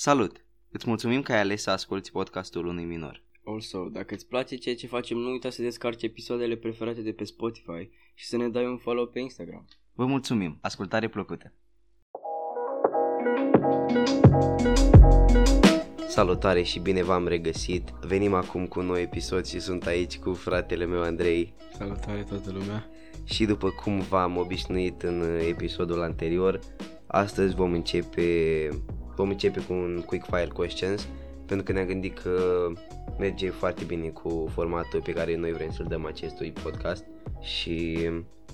Salut! Îți mulțumim că ai ales să asculti podcastul unui minor. Also, dacă îți place ceea ce facem, nu uita să descarci episoadele preferate de pe Spotify și să ne dai un follow pe Instagram. Vă mulțumim! Ascultare plăcută! Salutare și bine v-am regăsit! Venim acum cu un nou episod și sunt aici cu fratele meu Andrei. Salutare toată lumea! Și după cum v-am obișnuit în episodul anterior, astăzi vom începe, vom începe cu un quick fire questions pentru că ne-am gândit că merge foarte bine cu formatul pe care noi vrem să-l dăm acestui podcast și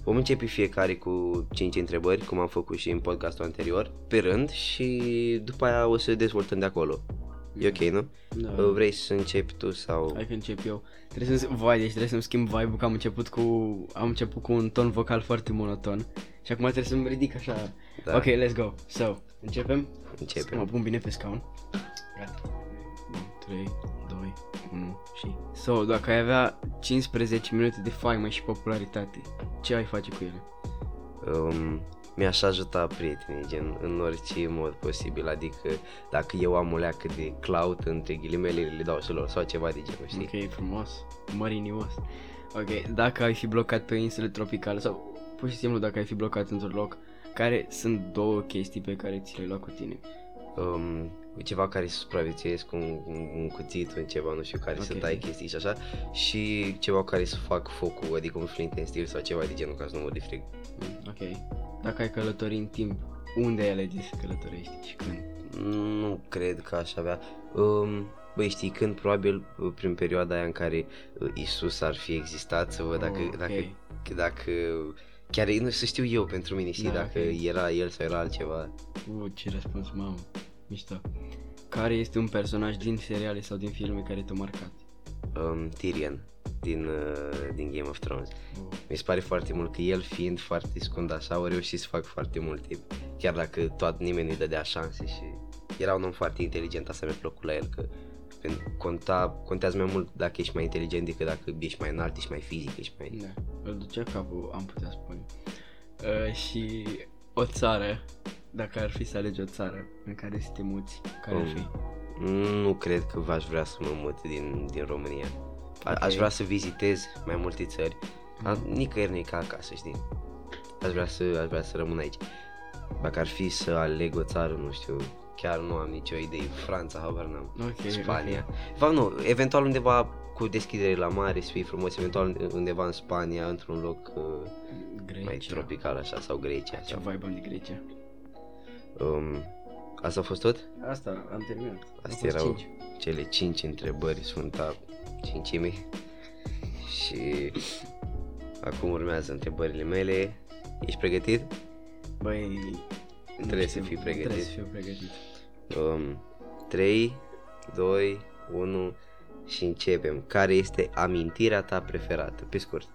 vom începe fiecare cu 5 întrebări, cum am făcut și în podcastul anterior, pe rând și după aia o să dezvoltăm de acolo. E ok, nu? Da. Vrei să începi tu sau... Hai că încep eu. Trebuie să vai, deci trebuie să-mi schimb vibe-ul că am început cu am început cu un ton vocal foarte monoton și acum trebuie să-mi ridic așa. Da. Ok, let's go. So, începem? Începem. Să mă pun bine pe scaun. Gata. 3, 2, 1 și... So, dacă ai avea 15 minute de faimă și popularitate, ce ai face cu ele? um, mi-aș ajuta prietenii, gen, în orice mod posibil, adică dacă eu am o leacă de clout, între ghilimele, le dau și lor sau ceva de genul, știi? Ok, frumos, mărinios. Ok, dacă ai fi blocat pe o insulă tropicală sau pur și simplu dacă ai fi blocat într-un loc, care sunt două chestii pe care ți le-ai luat cu tine? Um, ceva care să supraviețuiesc, un, un, un cuțit, un ceva, nu știu, care să Ok. tai chestii și așa, și ceva care să fac focul, adică un flint în stil sau ceva de genul ca să nu mă defrig. Mm, ok. Dacă ai călători în timp, unde ai alege să călătorești și când? Nu cred că aș avea... Um, băi, știi, când probabil uh, prin perioada aia în care uh, Isus ar fi existat, să văd dacă, Ok. dacă, dacă chiar nu să știu eu pentru mine, știi, Da, dacă ok. era el sau era altceva. Uh, ce răspuns, mamă. Mișto. Care este un personaj din seriale sau din filme care te-a marcat? Um, Tyrion din, uh, din Game of Thrones. Uh, Mi se pare foarte mult că el fiind foarte scund așa, au reușit să fac foarte multe, chiar dacă tot nimeni nu-i dădea șanse și era un om foarte inteligent, asta mi-a plăcut la el, că pen- conta, contează mai mult dacă ești mai inteligent decât dacă ești mai înalt, ești mai fizic, ești mai... da, îl ducea capul, am putea spune. Uh, și o țară, dacă ar fi să alegi o țară în care să te muți, care ar Um, fi? Nu cred că v-aș vrea să mă mut din, din România. A, Ok. Aș vrea să vizitez mai multe țări, dar Mhm. nicăieri nu e ca acasă, știi? Aș vrea să, aș vrea să rămân aici. Dacă ar fi să aleg o țară, nu știu, chiar nu am nicio idee. Franța, habar n-am. Ok, Spania. Va, nu, eventual undeva cu deschidere la mare, să fie frumos, eventual undeva în Spania, într-un loc uh, Grecia. mai tropical așa, sau Grecia. Ce Sau, vibe am de Grecia. um, asta a fost tot? Asta, am terminat. Au Astea fost erau cinci. cele cinci întrebări, sunt a cincimii. Și acum urmează întrebările mele. Ești pregătit? Băi, nu Trebuie să știu, fii pregătit. Trebuie să fiu pregătit. Um, 3, 2, 1 și începem. Care este amintirea ta preferată? Pe scurt.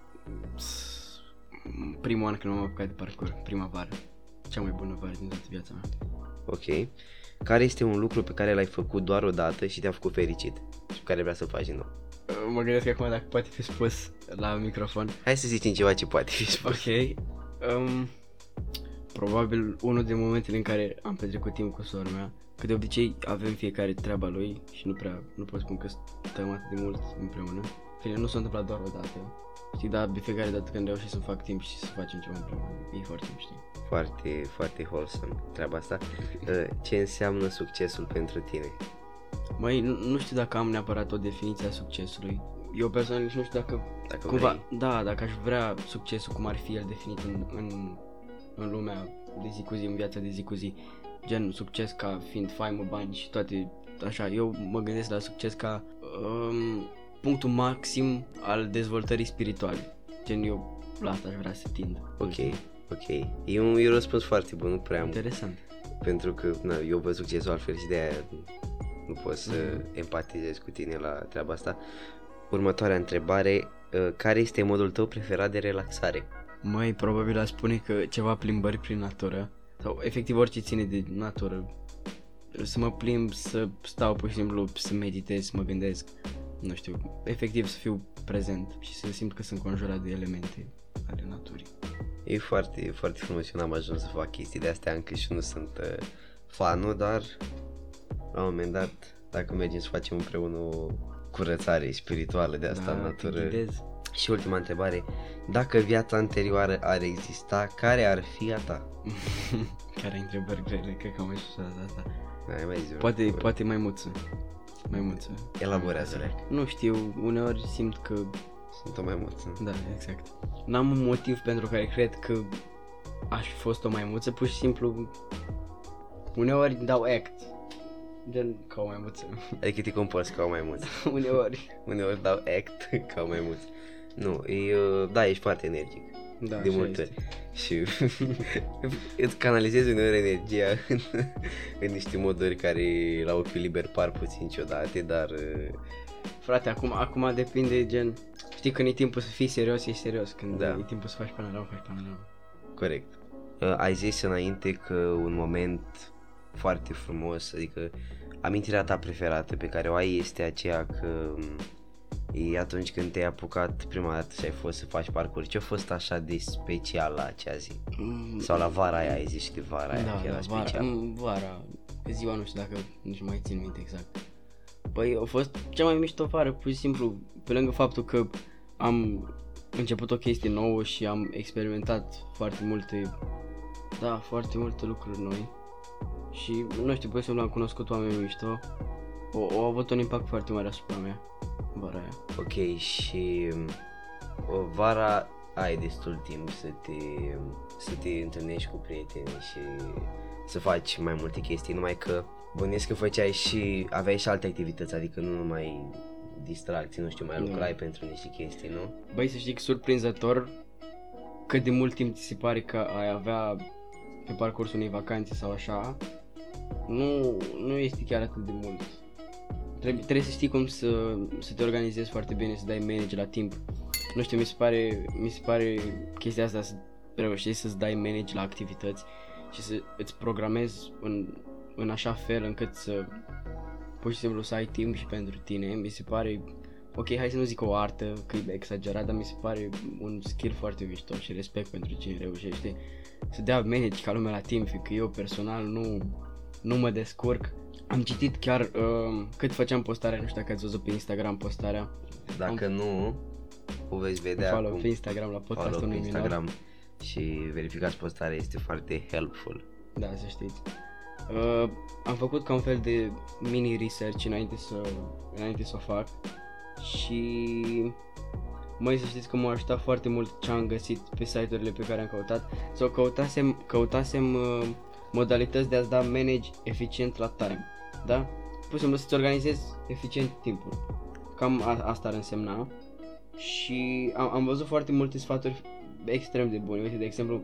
Primul an când m-am apucat de parcurs, primăvară. Cea mai bună vară din toată viața mea. Ok. Care este un lucru pe care l-ai făcut doar o dată și te-a făcut fericit? Și pe care vrea să faci din nou? Mă gândesc acum dacă poate fi spus la microfon. Hai să zicem ceva ce poate fi spus. Ok. Um, probabil unul din momentele în care am petrecut timp cu sora mea, că de obicei avem fiecare treaba lui și nu prea, nu pot spune că stăm atât de mult împreună. Fine, nu s-a întâmplat doar o dată. Știi, dar de fiecare dată când reușesc să fac timp și să facem ceva împreună, e foarte mișto. Foarte, foarte wholesome treaba asta. Uh, Ce înseamnă succesul pentru tine? Mai nu, nu știu dacă am neapărat o definiție a succesului. Eu personal nici nu știu dacă Dacă cumva, vrei. da, dacă aș vrea succesul cum ar fi el definit în, în, în lumea de zi cu zi, în viața de zi cu zi. Gen succes ca fiind faimă, bani și toate așa. Eu mă gândesc la succes ca um, punctul maxim al dezvoltării spirituale. Gen eu la asta aș vrea să tind. Ok, ok. E un, e un răspuns foarte bun, nu prea am. Interesant. Pentru că na, eu văd succesul altfel și de aia nu pot să Mhm. empatizez cu tine la treaba asta. Următoarea întrebare. uh, Care este modul tău preferat de relaxare? Mai probabil aș spune că ceva plimbări prin natură sau efectiv orice ține de natură. Să mă plimb, să stau pur și simplu, să meditez, să mă gândesc, nu știu, efectiv să fiu prezent și să simt că sunt conjurat de elemente ale naturii. E foarte, foarte frumos. Eu n-am ajuns să fac chestii de astea încă și nu sunt uh, fanul, dar la un moment dat, dacă mergem să facem împreună o curățare spirituală de asta da, în te natură. Ghidezi. Și ultima întrebare, dacă viața anterioară ar exista, care ar fi a ta? Care întrebări grele, cred că am mai spus asta. Hai mai zi, Poate, bă. poate mai muță. Mai muță. Elaborează-le. Nu știu, uneori simt că Sunt o maimuță. Da, exact. N-am un motiv pentru care cred că aș fi fost o maimuță, pur și simplu uneori dau act. Gen ca o maimuță. Adică te comporți ca o maimuță. uneori. Uneori dau act ca o maimuță. Nu, e, uh, da, ești foarte energic. Da, de așa multe este. ori. Și îți canalizezi uneori energia în, în niște moduri care la ochiul liber par puțin ciudate, dar uh, Frate, acum, acum depinde gen... Știi când e timpul să fii serios, ești serios. Când Da. e timpul să faci panorama, faci panorama. corect. Uh, ai zis înainte că un moment foarte frumos, adică amintirea ta preferată pe care o ai este aceea că um, e atunci când te-ai apucat prima dată și ai fost să faci parcurs. Ce a fost așa de special la acea zi? Mm, Sau la vara aia, ai zis și de vara aia, da, că era da, vara, special. mm, vara, pe ziua nu știu dacă, nu știu mai țin minte exact. Păi a fost cea mai mișto vară, pur și simplu, pe lângă faptul că am început o chestie nouă și am experimentat foarte multe, da, foarte multe lucruri noi. Și, nu știu, pur și simplu am cunoscut oameni mișto. O, au avut un impact foarte mare asupra mea, vara aia. Ok, și o, vara ai destul timp să te, să te întâlnești cu prieteni și să faci mai multe chestii, numai că bănuiesc că făceai și, aveai și alte activități, adică nu numai distracții, nu știu, mai Da. lucrai pentru niște chestii, nu? Băi, să știi că surprinzător cât de mult timp ți se pare că ai avea pe parcursul unei vacanțe sau așa, nu, nu este chiar atât de mult. Trebuie, trebuie să știi cum să, să te organizezi foarte bine, să dai manage la timp. Nu știu, mi se pare, mi se pare chestia asta să reușești să-ți dai manage la activități și să îți programezi în, în așa fel încât să pur și simplu să ai timp și pentru tine. Mi se pare ok, hai să nu zic o artă, că e exagerat, dar mi se pare un skill foarte mișto și respect pentru cine reușește să dea manage ca lumea la timp, fiindcă eu personal nu, nu mă descurc. Am citit chiar uh, cât făceam postarea, nu știu dacă ați văzut pe Instagram postarea, Dacă nu, o veți vedea follow acum. pe Instagram la follow podcastul pe unui minor. Instagram și verificați postarea, este foarte helpful. Da, să știți. Uh, am făcut ca un fel de mini research înainte să, înainte să o fac și mai să știți că m-a ajutat foarte mult ce am găsit pe site-urile pe care am căutat sau căutasem, căutasem uh, modalități de a-ți da manage eficient la time, da? Pur și simplu să-ți organizezi eficient timpul. Cam a, asta ar însemna și am, am văzut foarte multe sfaturi extrem de bune. Uite, de exemplu,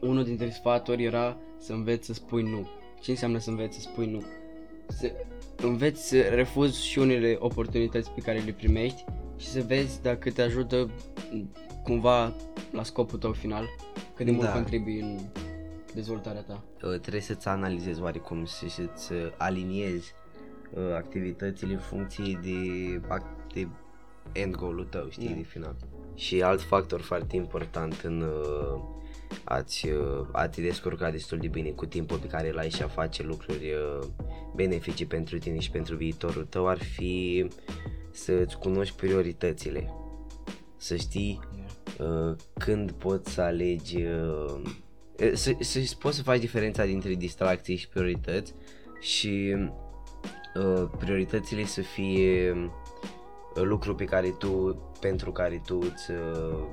unul dintre sfaturi era să înveți să spui nu. Ce înseamnă să înveți să spui nu? Să înveți să refuzi și unele oportunități pe care le primești și să vezi dacă te ajută m, cumva la scopul tău final, cât de mult Da. contribui în dezvoltarea ta. Uh, trebuie să-ți analizezi oarecum și să-ți uh, aliniezi uh, activitățile în funcție de, ac- de end goal-ul tău, știi, Da. de final. Și alt factor foarte important în uh, a-ți, uh, a te descurca destul de bine cu timpul pe care îl ai și a face lucruri uh, benefice pentru tine și pentru viitorul tău ar fi să-ți cunoști prioritățile. Să știi uh, când poți să alegi uh, să, să poți să faci diferența dintre distracții și priorități și uh, prioritățile să fie uh, lucru pe care tu, pentru care tu îți uh,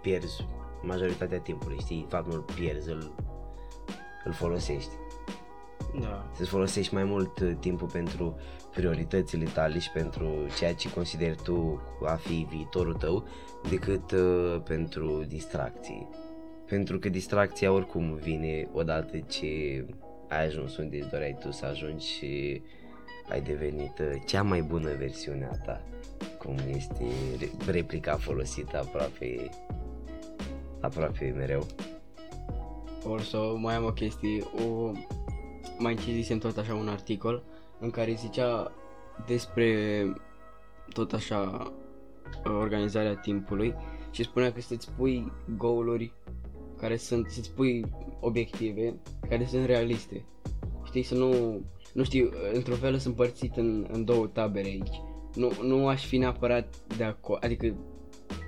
pierzi majoritatea timpului, știi? De fapt nu îl pierzi, îl, îl folosești. Da. Să-ți folosești mai mult uh, timpul pentru prioritățile tale și pentru ceea ce consideri tu a fi viitorul tău decât uh, pentru distracții. Pentru că distracția oricum vine odată ce ai ajuns unde îți doreai tu să ajungi și ai devenit uh, cea mai bună versiune a ta. Cum este re- replica folosită aproape aproape mereu. Also, mai am o chestie, o... mai citisem tot așa un articol în care zicea despre tot așa organizarea timpului și spunea că să-ți pui goaluri care sunt, să-ți pui obiective care sunt realiste. Știi, să nu, nu știu, într-o fel sunt împărțit în, în două tabere aici. Nu, nu aș fi neapărat de acord, adică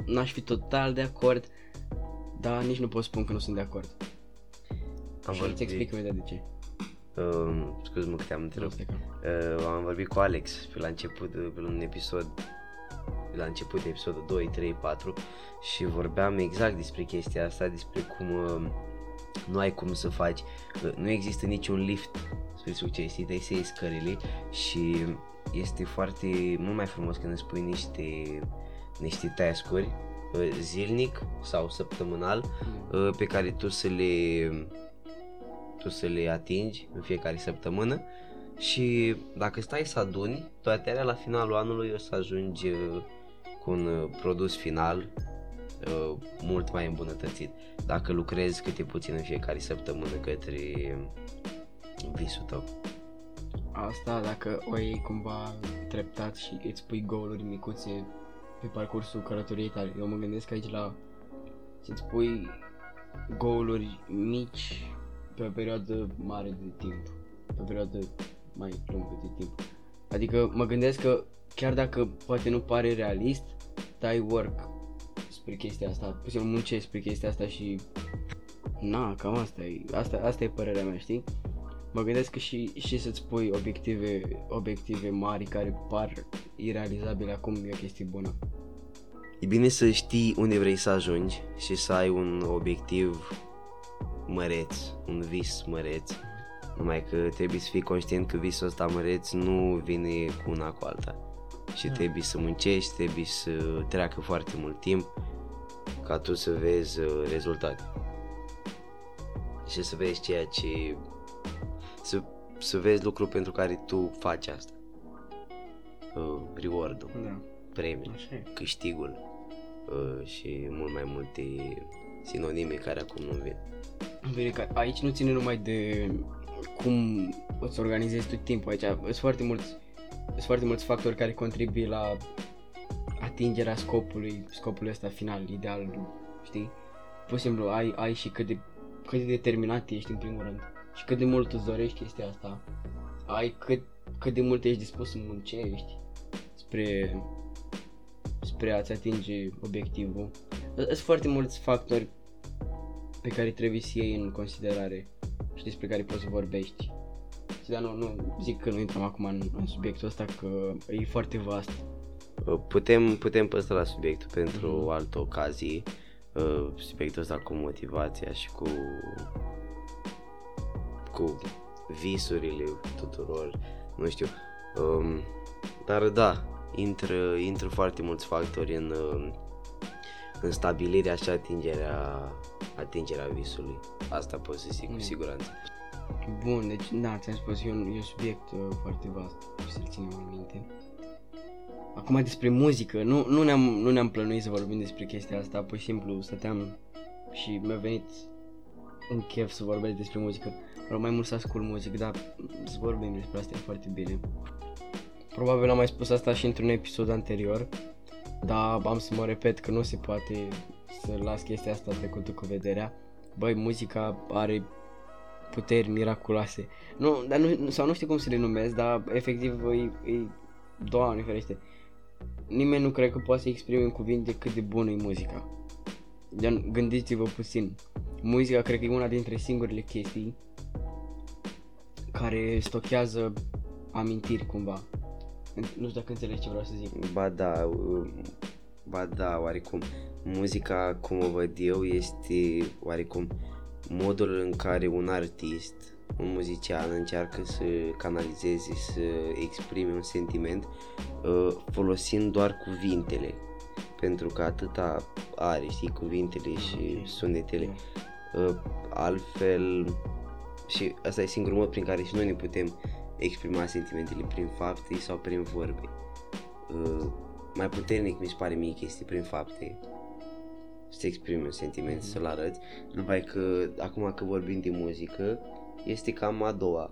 nu aș fi total de acord, dar nici nu pot spun că nu sunt de acord. Am și vorbit, îți explic imediat de ce. uh, scuze-mă că te-am întrerupt. Nu stai Uh, am vorbit cu Alex pe la început, pe la un episod, la început de episodul 2, 3, 4 și vorbeam exact despre chestia asta, despre cum uh, nu ai cum să faci, uh, nu există niciun lift spre succes, trebuie să iei scările și este foarte, mult mai frumos când îți pui niște, niște task-uri uh, zilnic sau săptămânal uh, pe care tu să le tu să le atingi în fiecare săptămână și dacă stai să aduni toate alea la finalul anului o să ajungi uh, cu un uh, produs final uh, mult mai îmbunătățit dacă lucrezi câte puțin în fiecare săptămână către visul tău. Asta dacă o iei cumva treptat și îți pui goaluri micuțe pe parcursul călătoriei tale. Eu mă gândesc aici la să-ți pui goaluri mici pe o perioadă mare de timp. Pe o perioadă mai lungă de timp. Adică mă gândesc că chiar dacă poate nu pare realist, dai work spre chestia asta, pur și simplu muncești spre chestia asta și na, cam asta e, asta, asta e părerea mea, știi? Mă gândesc că și, și să-ți pui obiective, obiective mari care par irealizabile acum e o chestie bună. E bine să știi unde vrei să ajungi și să ai un obiectiv măreț, un vis măreț. Numai că trebuie să fii conștient că visul ăsta măreț nu vine cu una cu alta. Și Da. trebuie să muncești, trebuie să treacă foarte mult timp ca tu să vezi uh, rezultate. Și să vezi ceea ce... Să, să vezi lucruri pentru care tu faci asta. Uh, reward-ul, Da, premiul așa e. câștigul uh, și mult mai multe sinonime care acum nu vin. Bine, că aici nu ține numai de cum îți organizezi tu timpul aici. Sunt foarte mulți, sunt foarte mulți factori care contribuie la atingerea scopului, scopul ăsta final, ideal, știi? Pur și simplu, ai, ai și cât de, cât de determinat ești în primul rând și cât de mult îți dorești chestia asta. Ai cât, cât de mult ești dispus să muncești spre, spre a-ți atinge obiectivul. Sunt foarte mulți factori pe care trebuie să iei în considerare și despre care poți să vorbești. Și Dar nu, nu zic că nu intrăm acum în, în subiectul ăsta că e foarte vast. Uh, Putem, putem păstra la subiectul pentru Mhm. o altă ocazie, uh, subiectul ăsta cu motivația și cu cu visurile tuturor, nu știu. Um, dar da, intră, intră foarte mulți factori în, uh, în stabilirea și atingerea, atingerea visului. Asta pot să zic cu Mm. siguranță. Bun, deci da, ți-am spus, e un, e un subiect uh, foarte vast și să-l ținem în minte. Acum despre muzică, nu, nu, ne-am, nu ne-am plănuit să vorbim despre chestia asta, pur și simplu stăteam și mi-a venit un chef să vorbesc despre muzică. Vreau mai mult să ascult muzică, dar să vorbim despre asta e foarte bine. Probabil am mai spus asta și într-un episod anterior, dar am să mă repet că nu se poate să las chestia asta trecută cu vederea. Băi, muzica are puteri miraculoase. Nu, dar nu, sau nu știu cum să le numesc, dar efectiv e, e Doamne ferește. Nimeni nu cred că poate să exprime în cuvinte cât de bună e muzica. Gen, gândiți-vă puțin. Muzica cred că e una dintre singurele chestii care stochează amintiri cumva. Nu știu dacă înțelegi ce vreau să zic. Ba da, uh, ba da, oarecum. Muzica, cum o văd eu, este oarecum modul în care un artist, un muzician încearcă să canalizeze, să exprime un sentiment uh, folosind doar cuvintele. Pentru că atâta are, știi, cuvintele și Ok. sunetele. Da. Uh, altfel, și asta e singurul mod prin care și noi ne putem exprima sentimentele prin fapte sau prin vorbe. Uh, mai puternic mi se pare mie că este prin fapte să exprimi un sentiment, Mhm. să-l arăți, numai că acum că vorbim de muzică, este cam a doua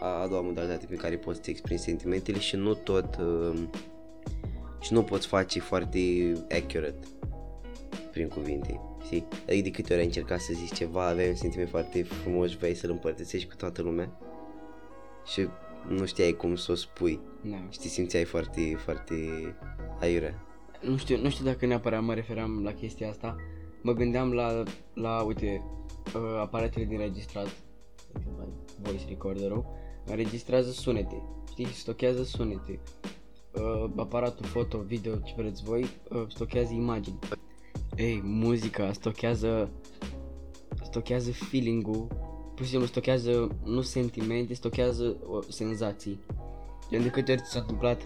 a, a doua modalitate prin care poți să exprimi sentimentele și nu tot uh, și nu poți face foarte accurate prin cuvinte, știi? Adică de câte ori ai încercat să zici ceva, aveai un sentiment foarte frumos și vrei să-l împărtățești cu toată lumea și nu știai cum să o spui. Da. Și te simțeai foarte, foarte aiurea. Nu știu, nu știu dacă neapărat mă referam la chestia asta. Mă gândeam la, la uite, uh, aparatele din registrat, voice recorder-ul, înregistrează sunete, știi, stochează sunete. Uh, aparatul foto, video, ce vreți voi, uh, stochează imagini. Ei, muzica stochează stochează feeling-ul, pur și simplu stochează nu sentimente, stochează o, senzații. Gen de câte ori ți s-a întâmplat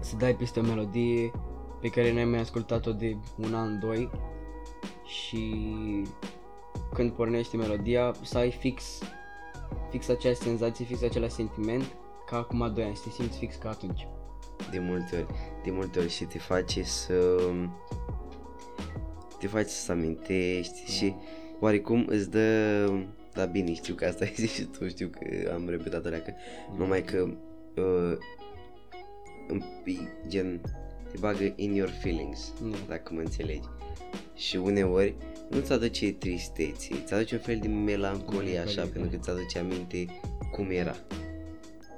să dai peste o melodie pe care n-ai mai ascultat-o de un an, doi și când pornește melodia să ai fix fix aceeași senzație, fix același sentiment ca acum 2 ani, să te simți fix ca atunci. De multe ori, de multe ori și te face să te face să amintești Da. și oarecum îți dă da bine, știu că asta ai zis și tu, știu că am repetat alea că numai că uh, împi- gen te bagă in your feelings, Da. dacă mă înțelegi. Și uneori nu ți aduce tristețe, ți aduce un fel de melancolie așa, Melancolie, pentru că da. ți aduce aminte cum era.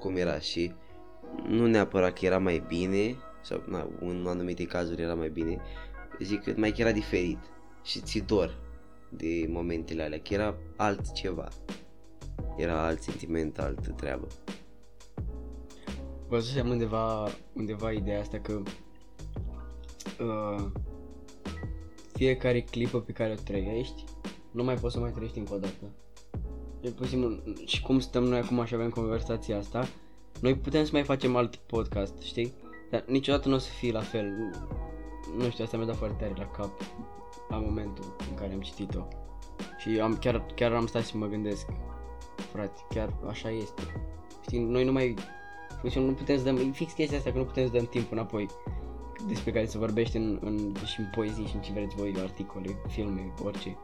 Cum era și nu neapărat că era mai bine, sau na, în anumite cazuri era mai bine, zic că mai că era diferit și ți dor de momentele alea, că era altceva. Era alt sentiment, altă treabă. Văzusem undeva, undeva ideea asta că uh, fiecare clipă pe care o trăiești nu mai poți să mai trăiești încă o dată. E pur și simplu, și cum stăm noi acum și avem conversația asta, noi putem să mai facem alt podcast, știi? Dar niciodată nu o să fie la fel. Nu, nu știu, asta mi-a dat foarte tare la cap la momentul în care am citit-o. Și am, chiar, chiar am stat și mă gândesc, frate, chiar așa este. Știi, noi nu mai Păi și nu putem să dăm, e fix chestia asta că nu putem să dăm timp înapoi despre care se vorbește în, în, și în poezii și în ce vreți voi, articole, filme, orice.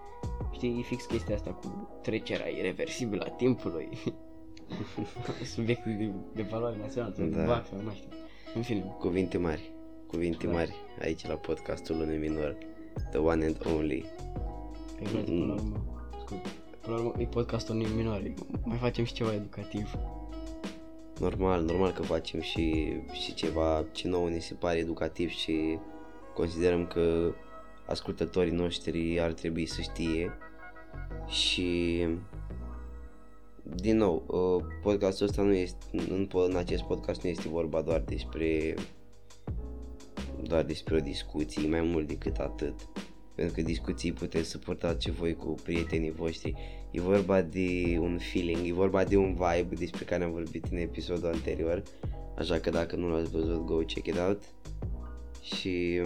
Știi, e fix chestia asta cu trecerea irreversibilă a timpului. Subiect de, de valoare națională, sau de Da. vac, sau nu mai știu. În fine, Cuvinte mari, cuvinte Da. mari aici la podcastul unui minor, the one and only. exact, până la urmă, scuze. Până la urmă, e podcastul unui minore, mai facem și ceva educativ. Normal, normal că facem și, și ceva ce nouă ne se pare educativ și considerăm că ascultătorii noștri ar trebui să știe și din nou, uh, podcastul ăsta nu este, în, po- în acest podcast nu este vorba doar despre doar despre o discuție, mai mult decât atât. Pentru că discuții puteți să purtați voi cu prietenii voștri. E vorba de un feeling, e vorba de un vibe despre care am vorbit în episodul anterior. Așa că dacă nu l-ați văzut, go check it out. Și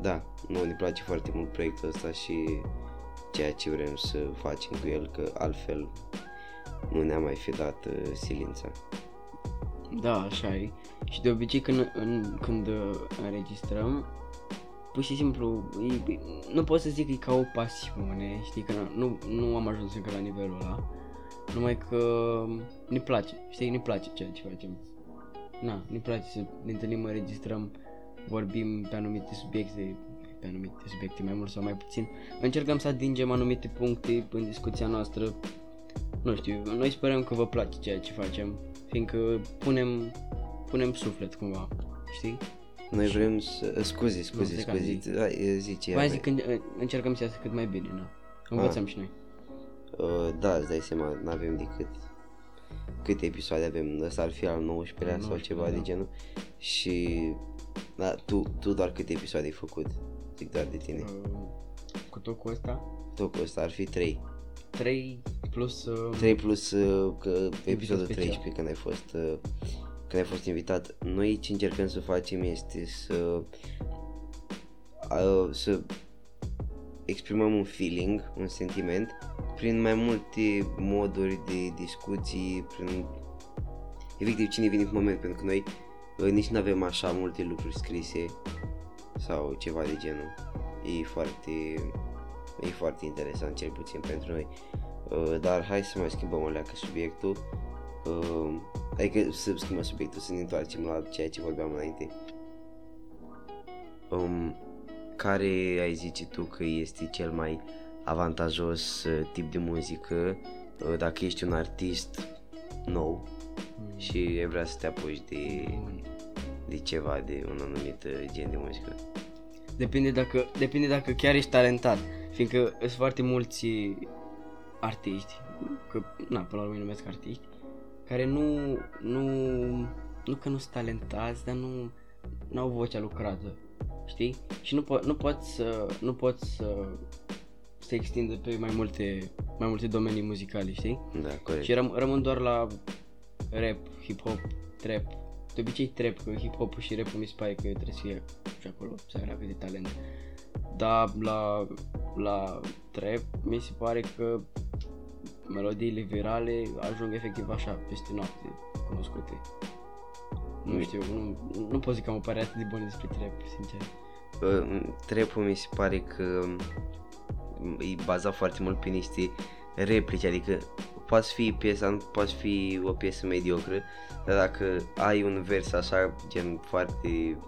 da, nu ne place foarte mult proiectul ăsta și ceea ce vrem să facem cu el, că altfel nu ne-a mai fi dat uh, silința. Da, așa e. Și de obicei când, în, când uh, înregistrăm, pur și simplu, e, nu pot să zic că e ca o pasiune, știi, că nu, nu am ajuns încă la nivelul ăla, numai că ne place, știi, ne place ceea ce facem. Na, ne place să ne întâlnim, înregistrăm, vorbim pe anumite subiecte, pe anumite subiecte mai mult sau mai puțin. Încercăm să atingem anumite puncte în discuția noastră. Nu știu, noi sperăm că vă place ceea ce facem, fiindcă punem, punem suflet cumva, știi? Noi vrem să... Scuze, scuze, Nu, te scuze, zi. da, e, zi ce Mai aveai. zic că în- încercăm să iasă cât mai bine, na. Învățăm și noi. Uh, da, îți dai seama, nu avem decât câte episoade avem, ăsta ar fi al 19-lea Al sau 19-lea, ceva de da. genul și da, tu, tu doar câte episoade ai făcut, zic doar de tine, Uh, cu tot cu ăsta, tot cu ăsta ar fi 3, 3 plus... Uh, 3 plus uh, că episodul special. 13 când ai fost uh, când ai fost invitat. Noi ce încercăm să facem este să uh, să exprimăm un feeling, un sentiment prin mai multe moduri de discuții, prin efectiv cine vine cu moment, pentru că noi uh, nici nu avem așa multe lucruri scrise sau ceva de genul. E foarte, e foarte interesant, cel puțin pentru noi. Uh, dar hai să mai schimbăm o leacă subiectul. Uh, adică să schimbăm subiectul, să ne întoarcem la ceea ce vorbeam înainte. Um, care ai zice tu că este cel mai avantajos uh, tip de muzică uh, dacă ești un artist nou Mm. și ai vrea să te apuci de, Bun. de ceva, de un anumit uh, gen de muzică. Depinde dacă, depinde dacă chiar ești talentat, fiindcă sunt foarte mulți artiști, că, na, până la urmă îi numesc artiști, care nu, nu, nu că nu sunt talentați, dar nu, nu au vocea lucrată, știi? Și nu, po- nu poți să, nu poți să se extindă pe mai multe, mai multe domenii muzicale, știi? Da, corect. Și răm- rămân doar la rap, hip-hop, trap. De obicei trap, că hip-hop și rap mi se pare că trebuie să fie și acolo, să ai de talent. Dar la, la trap mi se pare că melodiile virale ajung efectiv așa, peste noapte, cunoscute. Nu Mm. știu, nu, nu pot zic că am o părere atât de bună despre trap, sincer. Uh, Trap-ul mi se pare că um, e bazat foarte mult pe niște replici, adică poate fi piesa, nu poate fi o piesă mediocră, dar dacă ai un vers așa, gen foarte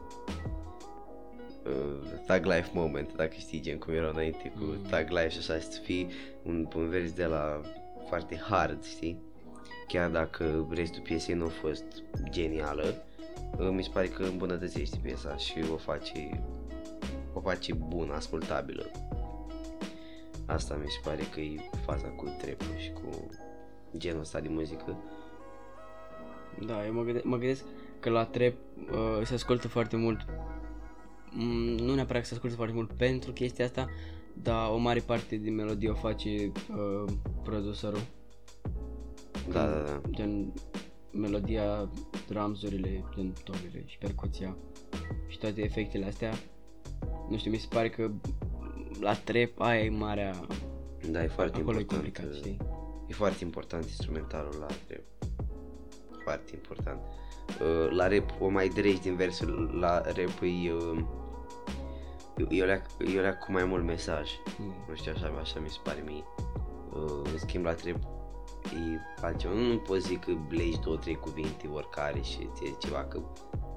uh, Thug Life moment, dacă știi gen cum erau înainte cu Mm. Thug Life și așa, și să fii un, un vers de la foarte hard, știi? Chiar dacă restul piesei nu a fost genială, uh, mi se pare că îmbunătățește piesa și o face o face bună, ascultabilă. Asta mi se pare că e faza cu trap și cu genul ăsta de muzică. Da, eu mă gândesc, mă gândesc că la trap uh, se ascultă foarte mult mm, nu neapărat că se ascultă foarte mult pentru chestia asta, dar o mare parte din melodie o face uh, producerul. Da, da, da. Gen melodia, drumsurile, gen tobile și percuția și toate efectele astea. Nu știu, mi se pare că la trap aia e marea... Da, e foarte Acolo e important. complicat, uh, știi? E foarte important instrumentalul la trap. Foarte important. Uh, La rap o mai dregi din versul, la rap e, uh, e, e, o leac, e o leac cu mai mult mesaj. Mm. Nu știu, așa, așa mi se pare mie. Uh, în schimb, la trap e altceva. Nu, nu poți zic că blegi două, trei cuvinte oricare și ți ceva, că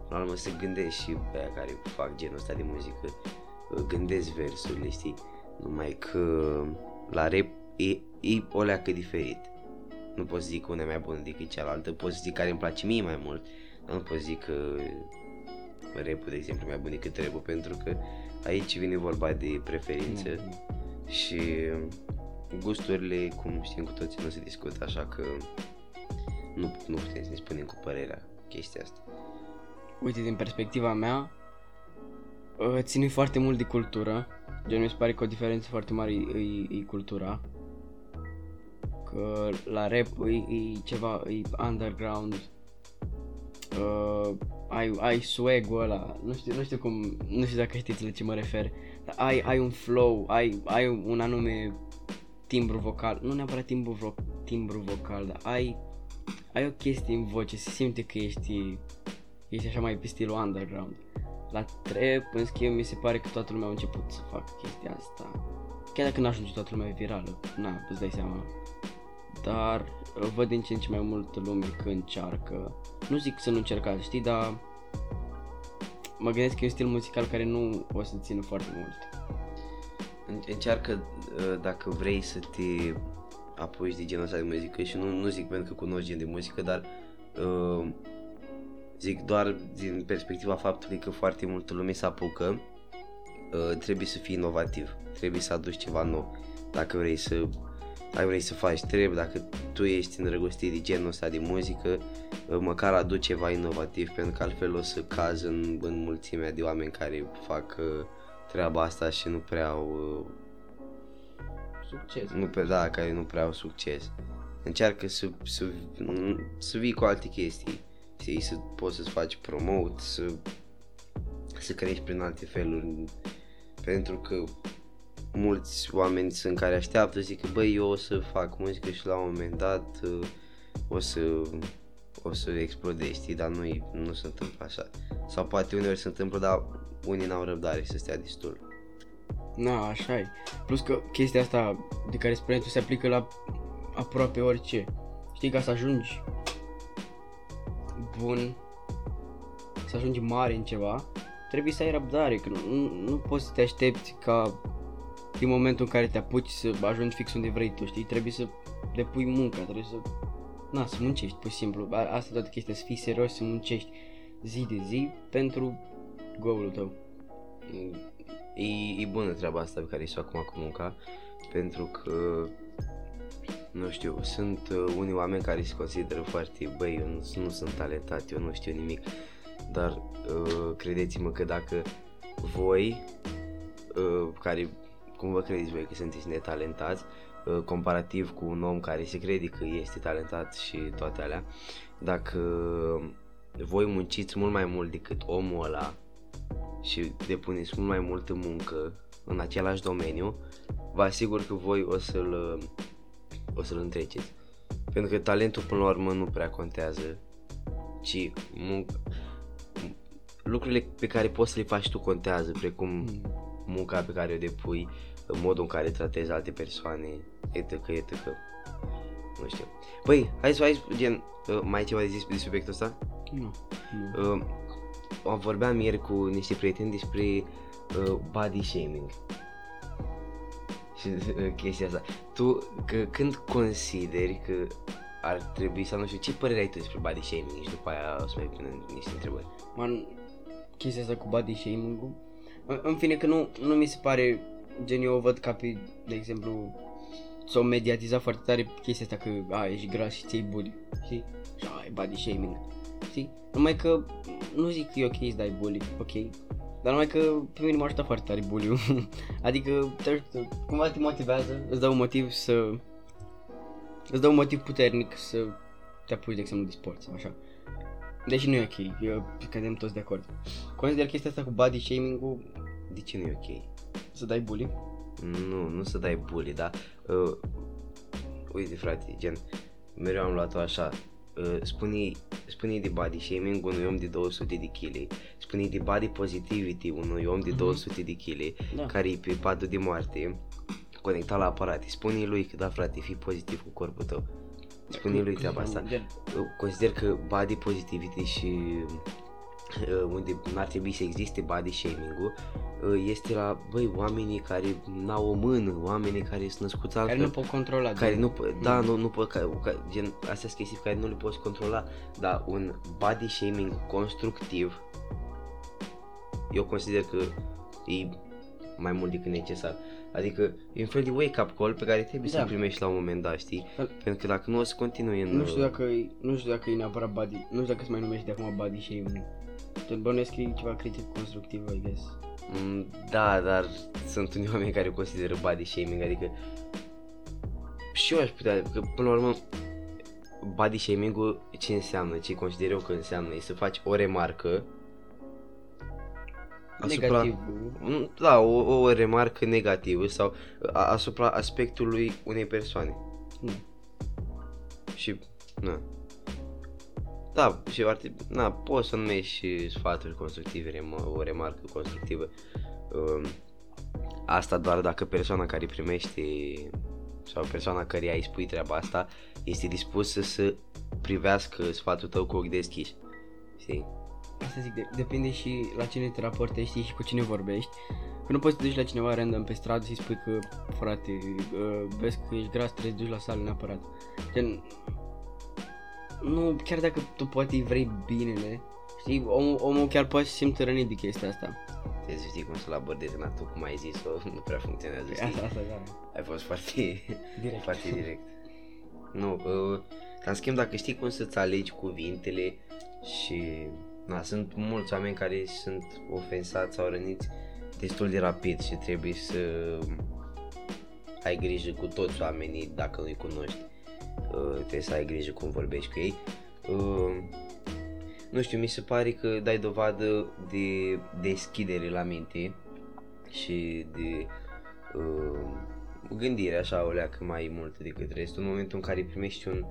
până la urmă se gândesc și pe aia care fac genul ăsta de muzică, uh, gândesc versurile, știi? Numai că la rap e, e o leacă diferit. Nu pot zic că una e mai bună decât cealaltă, pot zic care îmi place mie mai mult, dar nu pot zic că rap de exemplu, e mai bun decât rap pentru că aici vine vorba de preferință Da. și gusturile, cum știm cu toții, nu se discută, așa că nu, nu putem să ne spunem cu părerea chestia asta. Uite, din perspectiva mea, uh, ține foarte mult de cultură. Gen, mi se pare că o diferență foarte mare e, e, e cultura. Că la rap e, e ceva, e underground. Uh, ai, ai swag-ul ăla, nu știu, nu știu cum, nu știu dacă știți la ce mă refer, dar ai, ai un flow, ai, ai un anume timbru vocal, nu neapărat timbru, vo- timbru vocal, dar ai, ai o chestie în voce, se simte că ești, ești așa mai pe stilul underground. La trap, în schimb, mi se pare că toată lumea a început să facă chestia asta. Chiar dacă n-ajunge toată lumea virală, na, îți dai seama. Dar uh, văd din ce în ce mai multă lume că încearcă. Nu zic să nu încercați, știi, dar mă gândesc că e un stil muzical care nu o să țină foarte mult. În- Încearcă uh, dacă vrei să te apuci de genul ăsta de muzică și nu, nu zic pentru că cunoști gen de muzică, dar uh, zic doar din perspectiva faptului că foarte multă lume se apucă, uh, trebuie să fii inovativ, trebuie să aduci ceva nou. Dacă vrei să ai vrei să faci trebuie, dacă tu ești îndrăgostit de genul ăsta de muzică, uh, măcar adu ceva inovativ, pentru că altfel o să cazi în, în mulțimea de oameni care fac uh, treaba asta și nu prea au uh, Succes. nu pe da, care nu prea au succes. Încearcă să, să, să vii cu alte chestii, știi, să poți să-ți faci promote, să, să crești prin alte feluri, pentru că mulți oameni sunt care așteaptă, zic că băi, eu o să fac muzică și la un moment dat uh, o să o să explodezi, știi, dar nu, nu se întâmplă așa. Sau poate uneori se întâmplă, dar unii n-au răbdare să stea destul. Na, așa e. Plus că chestia asta de care spuneai tu se aplică la aproape orice. Știi, ca să ajungi bun, să ajungi mare în ceva, trebuie să ai răbdare, că nu, nu, nu poți să te aștepți ca din momentul în care te apuci să ajungi fix unde vrei tu, știi? Trebuie să depui munca, trebuie să na, să muncești, pur și simplu. A- Asta toată chestia, să fii serios, să muncești zi de zi pentru goalul tău. E, e bună treaba asta pe care îi fac acum cu munca, pentru că, nu știu, sunt uh, unii oameni care se consideră foarte, băi, eu nu, nu sunt talentat, eu nu știu nimic, dar uh, credeți-mă că dacă voi, uh, care, cum vă credeți voi că sunteți netalentați, uh, comparativ cu un om care se crede că este talentat și toate alea, dacă voi munciți mult mai mult decât omul ăla și depuneți mult mai multă muncă în același domeniu, vă asigur că voi o să-l, o să-l întreceți. Pentru că talentul până la urmă nu prea contează, ci munc- lucrurile pe care poți să le faci tu contează, precum Mm. munca pe care o depui, modul în care tratezi alte persoane, etc, etc. Nu știu. Băi, hai să hai, să- gen, uh, mai ai ceva de zis pe subiectul ăsta? Nu, nu. Uh, am vorbeam ieri cu niște prieteni despre uh, body shaming. Și uh, chestia asta. Tu, că, când consideri că ar trebui să nu știu, ce părere ai tu despre body shaming și după aia o să mai vină niște întrebări. Man, chestia asta cu body shaming-ul în, în fine că nu, nu mi se pare gen eu o văd ca pe, de exemplu s-o mediatiza foarte tare chestia asta că a, ești gras și ți bully, știi? Și a, e body shaming, știi? Numai că nu zic că e ok să dai bully, ok? Dar numai că pe mine m-a ajutat foarte tare bully Adică te ajută, cumva te motivează, îți dă un motiv să... Îți dă un motiv puternic să te apuci de exemplu de sport sau așa. Deși nu e ok, eu cădem toți de acord. Consider chestia asta cu body shaming-ul De ce nu e ok? Să dai bully? Nu, nu să dai bully, dar uh, uite frate, gen, mereu am luat-o așa, uh, spune, spune de body shaming unui om de 200 de kg, spune de body positivity unui om de 200 de kg, Da. care e pe padul de moarte, conectat la aparate, spune lui că da frate, fii pozitiv cu corpul tău. Spune lui treaba asta. Gen, Uh, Consider că body positivity și uh, unde n-ar trebui să existe body shaming-ul uh, este la, băi, oamenii care n-au o mână, oamenii care sunt născuți altfel. care nu pot controla. care gen. nu, po- da, nu, nu pot, ca, ca, gen, astea sunt chestii pe care nu le poți controla, dar un body shaming constructiv, eu consider că e mai mult decât necesar. Adică e un fel de wake-up call pe care trebuie Da. să-l primești la un moment dat, știi? Da. Pentru că dacă nu o să continui în... Nu știu dacă e, nu știu dacă e neapărat body, nu știu dacă se mai numește de acum body shaming. Gen, bănuiesc că e ceva critic constructiv, I guess. Mm, Da, dar sunt unii oameni care consideră body shaming, adică și eu aș putea, că până la urmă body shaming-ul ce înseamnă, ce consider eu că înseamnă, e să faci o remarcă Negativ. Mm, Da, o, o remarcă negativă sau a, asupra aspectului unei persoane. Nu. Și, na. Da, și ar trebui, na, poți să numești și sfaturi constructive, rem- o remarcă constructivă. Um, asta doar dacă persoana care primește sau persoana care îi spui treaba asta este dispusă să privească sfatul tău cu ochi deschiși. Știi? Asta zic, de, depinde și la cine te raportezi știi, și cu cine vorbești. Că nu poți să te duci la cineva random pe stradă și spui că, frate, uh, vezi că ești gras, trebuie să te duci la sală neapărat. Gen, nu, chiar dacă tu poate vrei binele, știi, omul, omul chiar poate să simte rănit de chestia asta. Trebuie să știi cum să-l abordezi, na, tu cum ai zis-o, nu prea funcționează, știi? Asta, asta, da. Ai fost foarte Direct. foarte direct. Nu, uh, dar în schimb dacă știi cum să-ți alegi cuvintele și na, sunt mulți oameni care sunt ofensați sau răniți destul de rapid și trebuie să ai grijă cu toți oamenii dacă nu-i cunoști. Uh, trebuie să ai grijă cum vorbești cu ei. Uh, nu știu, mi se pare că dai dovadă de deschidere la minte și de uh, gândire așa o leacă mai mult decât restul în momentul în care primești un,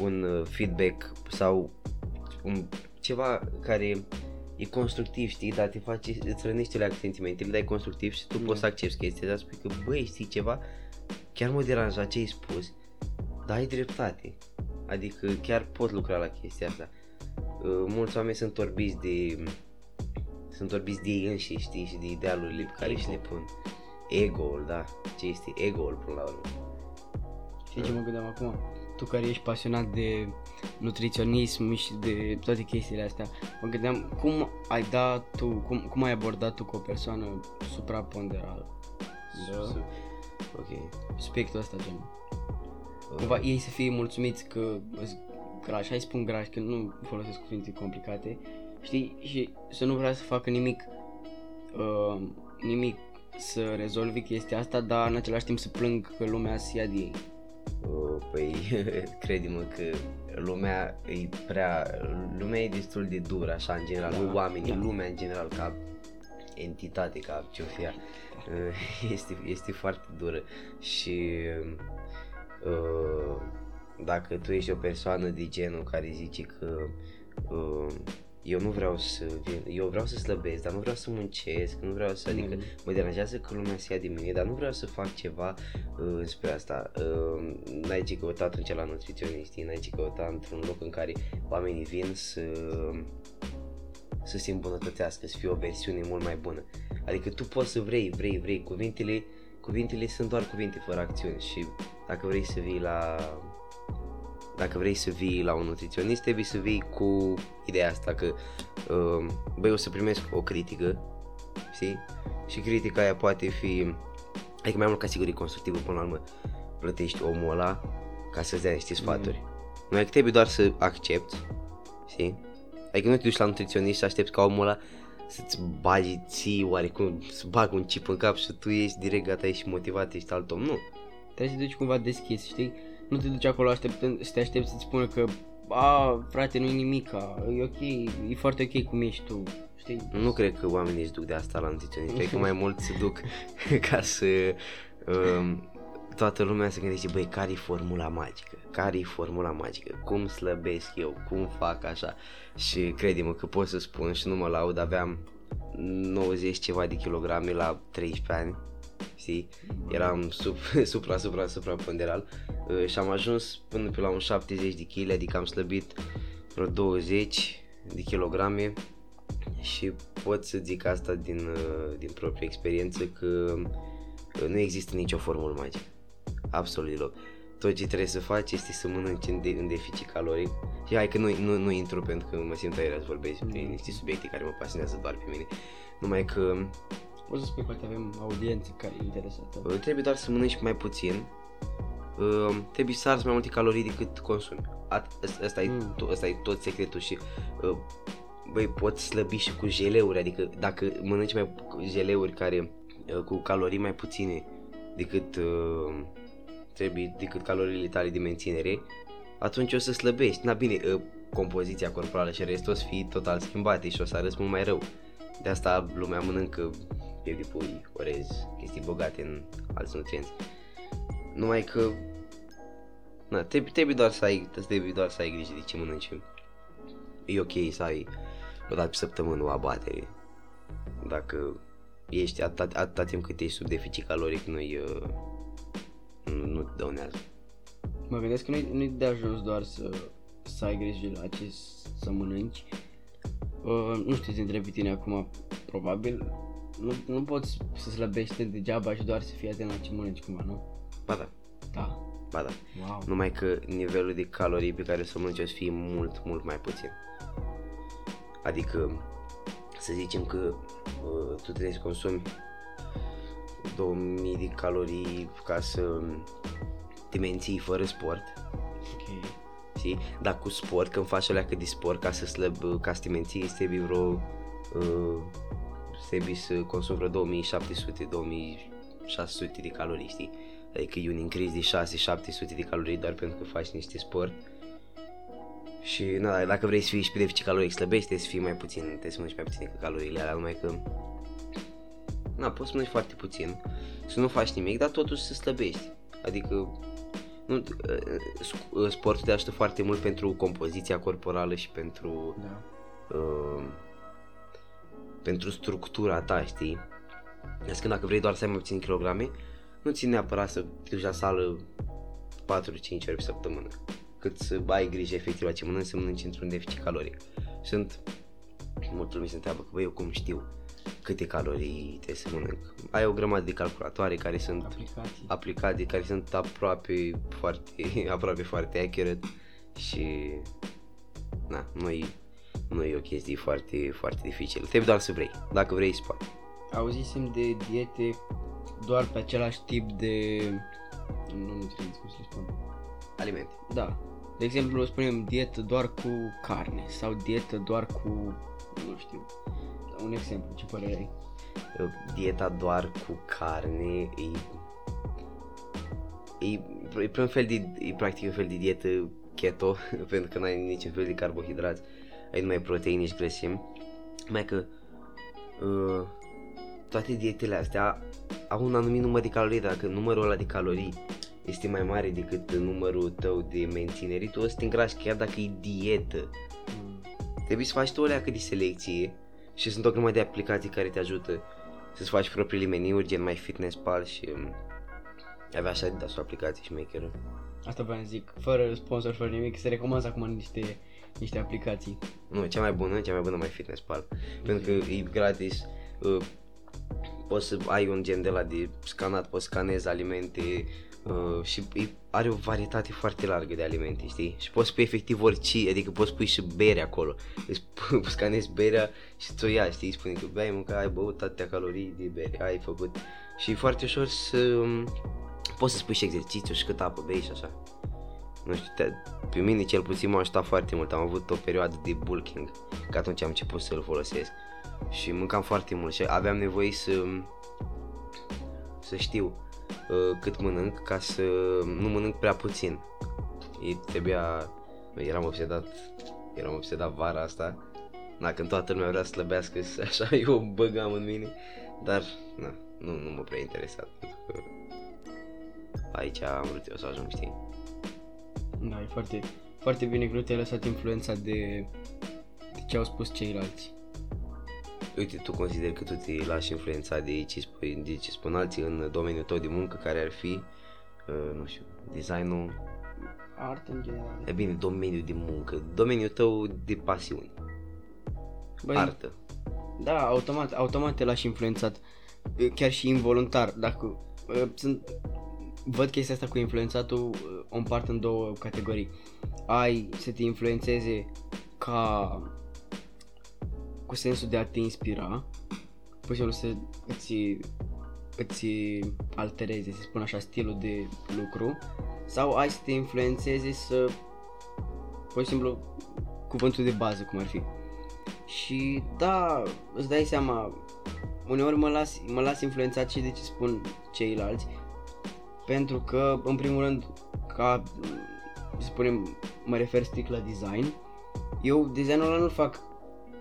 un uh, feedback sau un, ceva care e constructiv, știi, dar te face, îți rănește leacă sentimentele, dar e constructiv și tu Da. poți să accepti chestia asta, spui că băi, știi ceva, chiar mă deranja ce ai spus, dar ai dreptate, adică chiar pot lucra la chestia asta. Uh, mulți oameni sunt orbiți de sunt orbiți de ei înșiși, știi, și de idealurile pe care Ego. și le pun. Ego-ul, da, ce este ego-ul până la urmă. Știi ce mă gândeam acum? tu care ești pasionat de nutriționism și de toate chestiile astea, mă gândeam cum ai dat tu, cum, cum ai abordat tu cu o persoană supraponderală? Da. Ok. Subiectul ăsta, gen. Cumva ei să fie mulțumiți că îs grași, hai spun grași, că nu folosesc cuvinte complicate, știi, și să nu vrea să facă nimic, uh, nimic să rezolvi chestia asta, dar în același timp să plâng că lumea se ia de ei. Uh, Păi, crede-mă că lumea e prea, lumea e destul de dură așa în general, Da, nu oamenii, da. lumea în general ca entitate, ca ce-o fi ea, uh, este, este foarte dură și uh, dacă tu ești o persoană de genul care zice că uh, eu nu vreau să vin, eu vreau să slăbesc, dar nu vreau să muncesc, nu vreau să, adică Mhm. mă deranjează că lumea se ia de mine, dar nu vreau să fac ceva uh, spre asta. Uh, n-ai ce căuta atunci la nutriționiști, n-ai ce căuta într-un loc în care oamenii vin să să se îmbunătățească, să fie o versiune mult mai bună. Adică tu poți să vrei, vrei, vrei, cuvintele, cuvintele sunt doar cuvinte fără acțiuni și dacă vrei să vii la dacă vrei să vii la un nutriționist, trebuie să vii cu ideea asta că uh, băi, o să primesc o critică, știi? Și critica aia poate fi, adică mai mult ca sigur e constructivă până la urmă, plătești omul ăla ca să-ți dea niște sfaturi. Nu e că trebuie doar să accepti, știi? Adică nu te duci la nutriționist și aștepți ca omul ăla să-ți bagi ții oarecum, să bag un chip în cap și tu ești direct gata, ești motivat, ești alt om. Nu. Trebuie să te duci cumva deschis, știi? Nu te duci acolo așteptând, să te aștepți să-ți spună că a, frate, nu-i nimica, e ok, e foarte ok cum ești tu, știi? Nu cred că oamenii își duc de asta la nutriționist, cred că mai mult se duc ca să um, toată lumea se gândește, băi, care e formula magică? Care e formula magică? Cum slăbesc eu? Cum fac așa? Și crede-mă că pot să spun și nu mă laud, aveam 90 ceva de kilograme la 13 ani, știi? Eram sub, supra, supra, supra ponderal uh, și am ajuns până pe la un 70 de kg, adică am slăbit vreo 20 de kilograme și pot să zic asta din, uh, din proprie experiență că uh, nu există nicio formulă magică. Absolut deloc. Tot ce trebuie să faci este să mănânci în, de, în deficit caloric. Și hai că nu, nu, nu intru pentru că mă simt aiurea să vorbesc despre niște subiecte care mă pasionează doar pe mine. Numai că Poți să spui că uite, avem audiență care e interesată. uh, trebuie doar să mănânci mai puțin. Uh, trebuie să arzi mai multe calorii decât consumi. At- Asta e, Mm. to- asta e tot secretul și uh, băi, poți slăbi și cu jeleuri, adică dacă mănânci mai cu jeleuri care uh, cu calorii mai puține decât uh, trebuie, decât caloriile tale de menținere, atunci o să slăbești. Na bine, uh, compoziția corporală și restul o să fie total schimbate și o să arăți mult mai rău. De asta lumea mănâncă piept de pui, orez, chestii bogate în alți nutrienți. Numai că na, trebuie, trebuie doar să ai, trebuie doar să ai grijă de ce mănânci. E ok să ai o dată pe săptămână o abatere. Dacă ești atâta, atâta timp cât ești sub deficit caloric, nu-i, uh, nu, nu te dăunează. Mă gândesc că nu-i, nu-i de ajuns doar să, să ai grijă la ce să mănânci. Uh, nu știu, te întreb pe tine acum, probabil, nu, nu poți să slăbești degeaba și doar să fii atent la ce mănânci cumva, nu? Ba da, Da. ba da. Wow. Numai că nivelul de calorii pe care să mănânci o să fie mult, mult mai puțin. Adică, să zicem că uh, tu trebuie să consumi 2000 de calorii ca să te menții fără sport, Ok. știi? Dar cu sport, când faci alea cât de sport ca să slăb, ca să te menții, îți trebuie vreo uh, trebuie să consumi vreo 2700, 2600 de calorii, știi? Adică e un increase de 6-700 de calorii doar pentru că faci niște sport. Și na, dacă vrei să fii și pe deficit caloric slăbești, trebuie să fii mai puțin, trebuie să mănânci mai puțin decât caloriile alea, numai că na, poți să mănânci foarte puțin, să nu faci nimic, dar totuși să slăbești. Adică nu, uh, sportul te ajută foarte mult pentru compoziția corporală și pentru Da. uh, pentru structura ta, știi? Deci când dacă vrei doar să ai mai puțin kilograme, nu ți neapărat să te duci la sală 4-5 ori pe săptămână. Cât să ai grijă efectiv la ce mănânci, să mănânci într-un deficit caloric. Sunt, multă lume se întreabă că băi, eu cum știu? Câte calorii trebuie să mănânc. Ai o grămadă de calculatoare care sunt Aplicații. aplicate, care sunt aproape foarte, aproape foarte accurate și na, nu e, nu e o chestie foarte, foarte dificilă. Trebuie doar să vrei. Dacă vrei, se poate. Auzisem de diete doar pe același tip de... Nu nutrienți, cum să le spun. Alimente. Da. De exemplu, spunem dietă doar cu carne sau dietă doar cu... Nu știu. Un exemplu, ce părere ai? Dieta doar cu carne e... E, e un fel de, e practic un fel de dietă keto, pentru că n-ai niciun fel de carbohidrați, ai numai proteine și grăsimi. Mai că uh, toate dietele astea au un anumit număr de calorii, dacă numărul ăla de calorii este mai mare decât numărul tău de menținere, tu o să te îngrași chiar dacă e dietă. Trebuie să faci tu o leacă de selecție și sunt o grămadă de aplicații care te ajută să-ți faci propriile meniuri, gen mai fitness pal și um, avea așa de o aplicații și maker Asta vreau să zic, fără sponsor, fără nimic, se recomand acum niște, niște aplicații. Nu, cea mai bună, cea mai bună mai fitness pal. Pentru că e gratis, uh, poți să ai un gen de la de scanat, poți scanezi alimente uh, și e, are o varietate foarte largă de alimente, știi? Și poți pui efectiv orice, adică poți pui și bere acolo. Îți scanezi berea și ți-o ia, știi? Spune că ai mâncat, ai băut atâtea calorii de bere, ai făcut. Și e foarte ușor să um, poți să spui și exercițiu și cât apă bei și așa. Nu știu, te, pe mine cel puțin m-a ajutat foarte mult, am avut o perioadă de bulking, că atunci am început să-l folosesc și mâncam foarte mult și aveam nevoie să să știu uh, cât mănânc ca să nu mănânc prea puțin. E, trebuia, eram obsedat, eram obsedat vara asta, na, când toată lumea vrea să slăbească, așa eu băgam în mine, dar na, nu, nu mă prea interesat, pentru că aici am vrut eu să ajung, știi? Da, e foarte, foarte bine că nu te-ai lăsat influența de, de ce au spus ceilalți. Uite, tu consideri că tu te lași influența de ce, spui, de ce spun alții în domeniul tău de muncă, care ar fi, uh, nu știu, designul, Art în general. e bine, domeniul de muncă, domeniul tău de pasiuni, Băi, artă. Da, automat, automat te lași influențat, e, chiar și involuntar. Dacă e, sunt, văd chestia asta cu influențatul e, o împart în două categorii. Ai să te influențeze ca cu sensul de a te inspira, pur și simplu să îți, îți altereze, să spun așa, stilul de lucru, sau ai să te influențeze să, pur și simplu, cuvântul de bază, cum ar fi. Și da, îți dai seama, uneori mă las, mă las influențat și de ce spun ceilalți, pentru că, în primul rând, ca, să spunem, mă refer strict la design, eu designul ăla nu-l fac,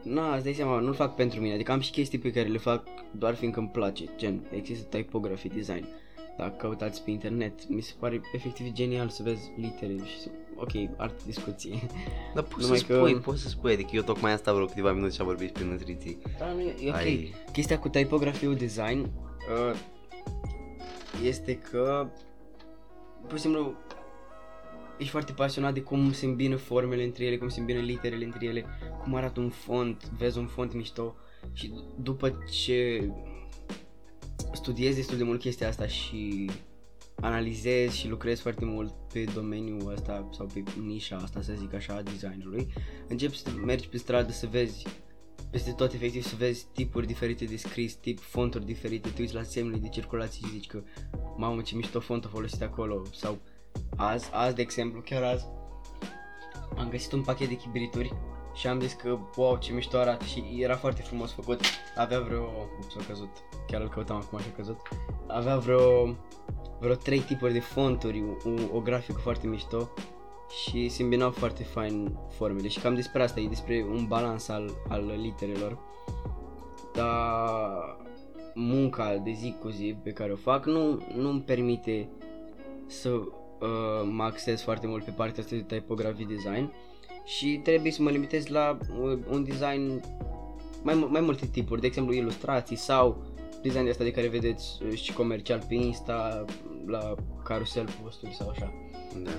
na, îți dai seama, nu-l fac pentru mine, adică am și chestii pe care le fac doar fiindcă îmi place, gen, există typography design, dacă căutați pe internet, mi se pare efectiv genial să vezi litere și să, ok, altă discuție. Dar poți Numai să că- spui, poți să spui, adică eu tocmai am stat vreo câteva minute și am vorbit despre nutriții. Da, nu, e, e ok. Ai- Chestia cu typography design uh, este că pur și simplu ești foarte pasionat de cum se îmbină formele între ele, cum se îmbină literele între ele, cum arată un font, vezi un font mișto. Și după ce studiezi destul de mult chestia asta și analizezi și lucrezi foarte mult pe domeniul ăsta sau pe nișa asta, să zic așa, a designului, începi să mergi pe stradă să vezi peste tot efectiv să vezi tipuri diferite de scris, tip fonturi diferite, te uiți la semnele de circulație și zici că mamă ce mișto font a folosit acolo sau azi, azi de exemplu, chiar azi am găsit un pachet de chibrituri și am zis că wow ce mișto arată și era foarte frumos făcut, avea vreo, ups, a căzut, chiar îl căutam acum și a căzut, avea vreo, vreo trei tipuri de fonturi, o, o grafică foarte mișto și se îmbinau foarte fain formele. Și cam despre asta, e despre un balans al, al literelor. Dar munca de zi cu zi pe care o fac nu, nu îmi permite să uh, mă axez foarte mult pe partea asta de typography design și trebuie să mă limitez la uh, un design mai, mu- mai multe tipuri, de exemplu ilustrații sau design de asta de care vedeți uh, și comercial pe Insta, la carusel posturi sau așa. Da.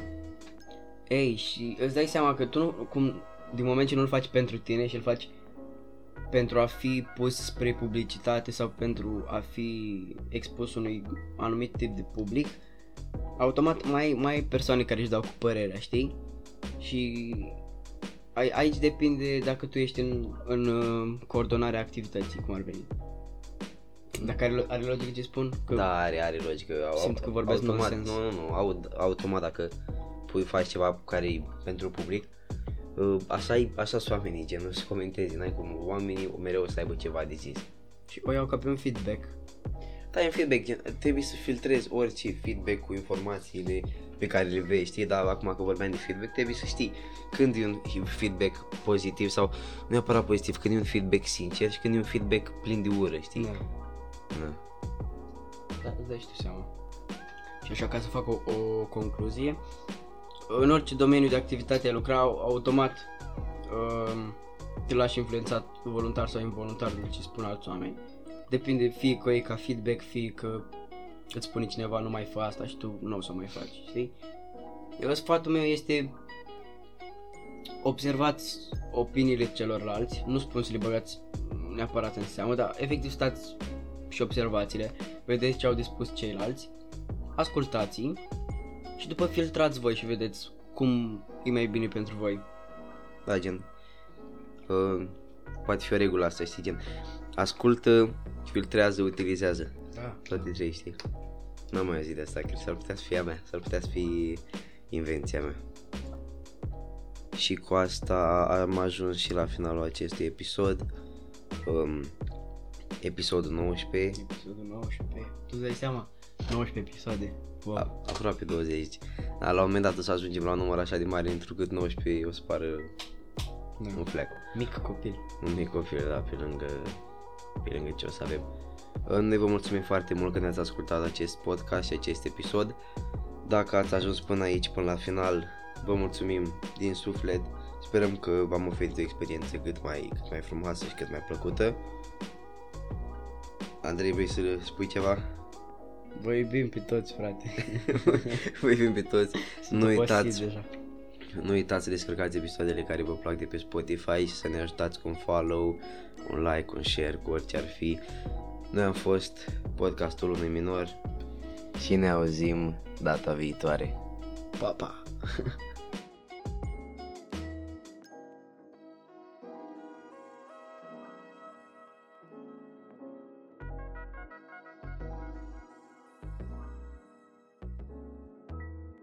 Ei, și îți dai seama că tu nu, cum, din moment ce nu-l faci pentru tine și îl faci pentru a fi pus spre publicitate sau pentru a fi expus unui anumit tip de public, automat mai, mai ai persoane care își dau cu părerea, știi? Și ai, aici depinde dacă tu ești în, în uh, coordonarea activității, cum ar veni. Dacă are, are logică ce spun? Că Da, are, are logică. Au- Simt că vorbesc automat, nonsens. Nu, nu, nu, aud, automat dacă pui, faci ceva care e pentru public, uh, așa, e- așa sunt oamenii, gen, nu să comentezi, n-ai cum, oamenii mereu să aibă ceva de zis. Și o iau ca pe un feedback. Da, e un feedback, gen, trebuie să filtrezi orice feedback cu informațiile pe care le vei, știi, dar acum că vorbeam de feedback, trebuie să știi când e un feedback pozitiv sau nu neapărat pozitiv, când e un feedback sincer și când e un feedback plin de ură, știi? Da. Da. Da, îți dai și tu seama. Și așa ca să fac o, o concluzie, în orice domeniu de activitate ai lucra, automat um, te lași influențat voluntar sau involuntar de ce spun alți oameni. Depinde fie că e ca feedback, fie că îți spune cineva nu mai fă asta și tu nu o să o mai faci, știi? Eu sfatul meu este observați opiniile celorlalți, nu spun să le băgați neapărat în seamă, dar efectiv stați și observațiile, vedeți ce au de spus ceilalți, ascultați și după filtrați voi și vedeți cum e mai bine pentru voi. Da, gen, uh, poate fi o regulă asta, știi, gen, ascultă, filtrează, utilizează, Da. toate trei, știi? N-am mai auzit de asta, cred, s-ar putea să fie a mea, s-ar putea să fie invenția mea. Și cu asta am ajuns și la finalul acestui episod, um, episodul 19, Episodul 19. Tu îți dai seama? 19 episoade. Wow. a, aproape 20. Da, la un moment dat o să ajungem la un număr așa de mare, întrucât 19 o să pară Da. un fleac. Mic copil. un mic copil, da, pe lângă, pe lângă ce o să avem. Uh, Noi vă mulțumim foarte mult că ne-ați ascultat acest podcast și acest episod. Dacă ați ajuns până aici, până la final, vă mulțumim din suflet. Sperăm că v-am oferit o experiență cât mai, cât mai frumoasă și cât mai plăcută. Andrei, vrei să spui ceva? Vă iubim pe toți, frate. Vă iubim pe toți. Sunt Nu obosit uitați, deja. nu uitați să descărcați episoadele care vă plac de pe Spotify și să ne ajutați cu un follow, un like, un share, cu orice ar fi. Noi am fost podcastul unui minor și ne auzim data viitoare. Pa, pa!